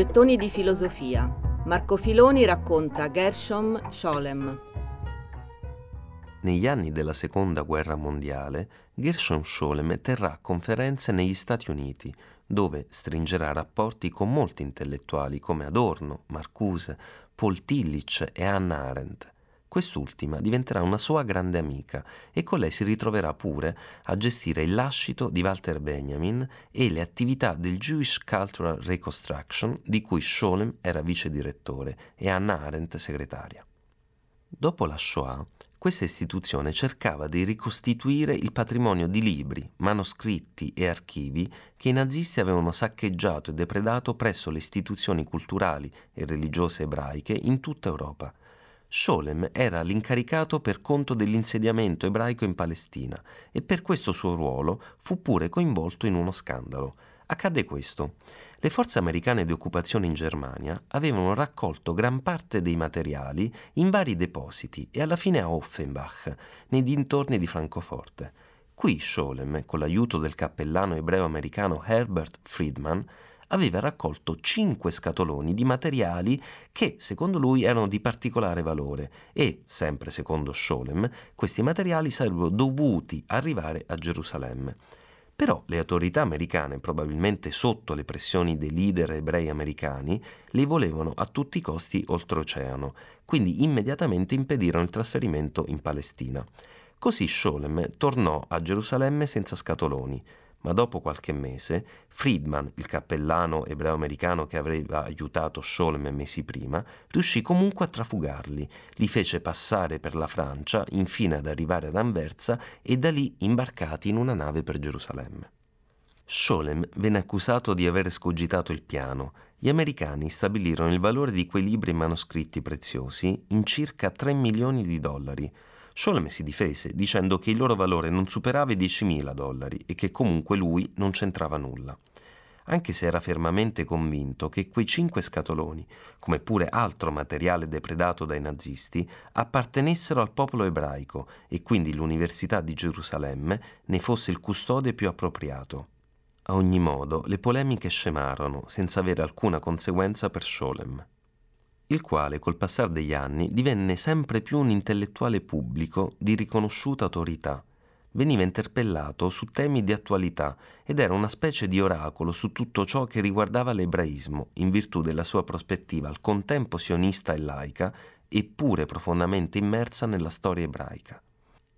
Gettoni di filosofia. Marco Filoni racconta Gershom Scholem. Negli anni della Seconda Guerra Mondiale, Gershom Scholem terrà conferenze negli Stati Uniti, dove stringerà rapporti con molti intellettuali come Adorno, Marcuse, Paul Tillich e Hannah Arendt. Quest'ultima diventerà una sua grande amica e con lei si ritroverà pure a gestire il lascito di Walter Benjamin e le attività del Jewish Cultural Reconstruction di cui Scholem era vice direttore e Hannah Arendt segretaria. Dopo la Shoah, questa istituzione cercava di ricostituire il patrimonio di libri, manoscritti e archivi che i nazisti avevano saccheggiato e depredato presso le istituzioni culturali e religiose ebraiche in tutta Europa Scholem era l'incaricato per conto dell'insediamento ebraico in Palestina e per questo suo ruolo fu pure coinvolto in uno scandalo. Accadde questo. Le forze americane di occupazione in Germania avevano raccolto gran parte dei materiali in vari depositi e alla fine a Offenbach, nei dintorni di Francoforte. Qui Scholem, con l'aiuto del cappellano ebreo americano Herbert Friedman, aveva raccolto cinque scatoloni di materiali che, secondo lui, erano di particolare valore e, sempre secondo Scholem, questi materiali sarebbero dovuti arrivare a Gerusalemme. Però le autorità americane, probabilmente sotto le pressioni dei leader ebrei americani, li volevano a tutti i costi oltreoceano, quindi immediatamente impedirono il trasferimento in Palestina. Così Scholem tornò a Gerusalemme senza scatoloni ma dopo qualche mese Friedman, il cappellano ebreo-americano che aveva aiutato Scholem mesi prima, riuscì comunque a trafugarli, li fece passare per la Francia, infine ad arrivare ad Anversa e da lì imbarcati in una nave per Gerusalemme. Scholem venne accusato di aver scogitato il piano. Gli americani stabilirono il valore di quei libri manoscritti preziosi in circa 3 milioni di dollari, Scholem si difese dicendo che il loro valore non superava i 10.000 dollari e che comunque lui non c'entrava nulla. Anche se era fermamente convinto che quei cinque scatoloni, come pure altro materiale depredato dai nazisti, appartenessero al popolo ebraico e quindi l'Università di Gerusalemme ne fosse il custode più appropriato. A ogni modo, le polemiche scemarono senza avere alcuna conseguenza per Scholem il quale col passare degli anni divenne sempre più un intellettuale pubblico di riconosciuta autorità. Veniva interpellato su temi di attualità ed era una specie di oracolo su tutto ciò che riguardava l'ebraismo, in virtù della sua prospettiva al contempo sionista e laica, eppure profondamente immersa nella storia ebraica.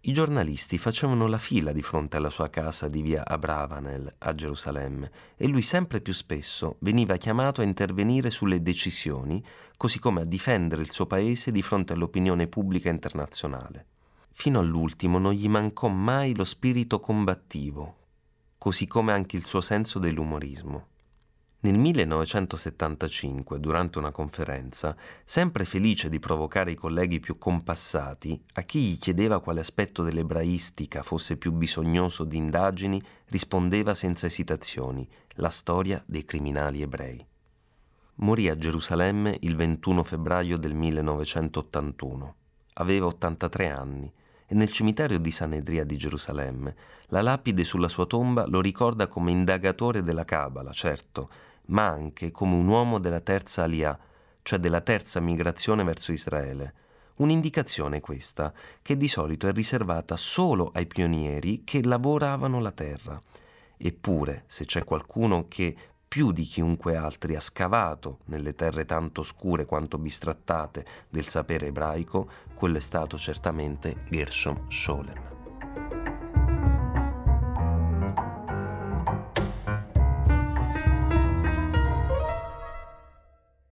I giornalisti facevano la fila di fronte alla sua casa di via Abravanel a Gerusalemme e lui sempre più spesso veniva chiamato a intervenire sulle decisioni, così come a difendere il suo paese di fronte all'opinione pubblica internazionale. Fino all'ultimo non gli mancò mai lo spirito combattivo, così come anche il suo senso dell'umorismo. Nel 1975, durante una conferenza, sempre felice di provocare i colleghi più compassati, a chi gli chiedeva quale aspetto dell'ebraistica fosse più bisognoso di indagini, rispondeva senza esitazioni la storia dei criminali ebrei. Morì a Gerusalemme il 21 febbraio del 1981. Aveva 83 anni e nel cimitero di Sanedria di Gerusalemme la lapide sulla sua tomba lo ricorda come indagatore della Cabala, certo, ma anche come un uomo della terza alia, cioè della terza migrazione verso Israele. Un'indicazione questa che di solito è riservata solo ai pionieri che lavoravano la terra. Eppure, se c'è qualcuno che più di chiunque altri ha scavato nelle terre tanto oscure quanto bistrattate del sapere ebraico, quello è stato certamente Gershom Scholem.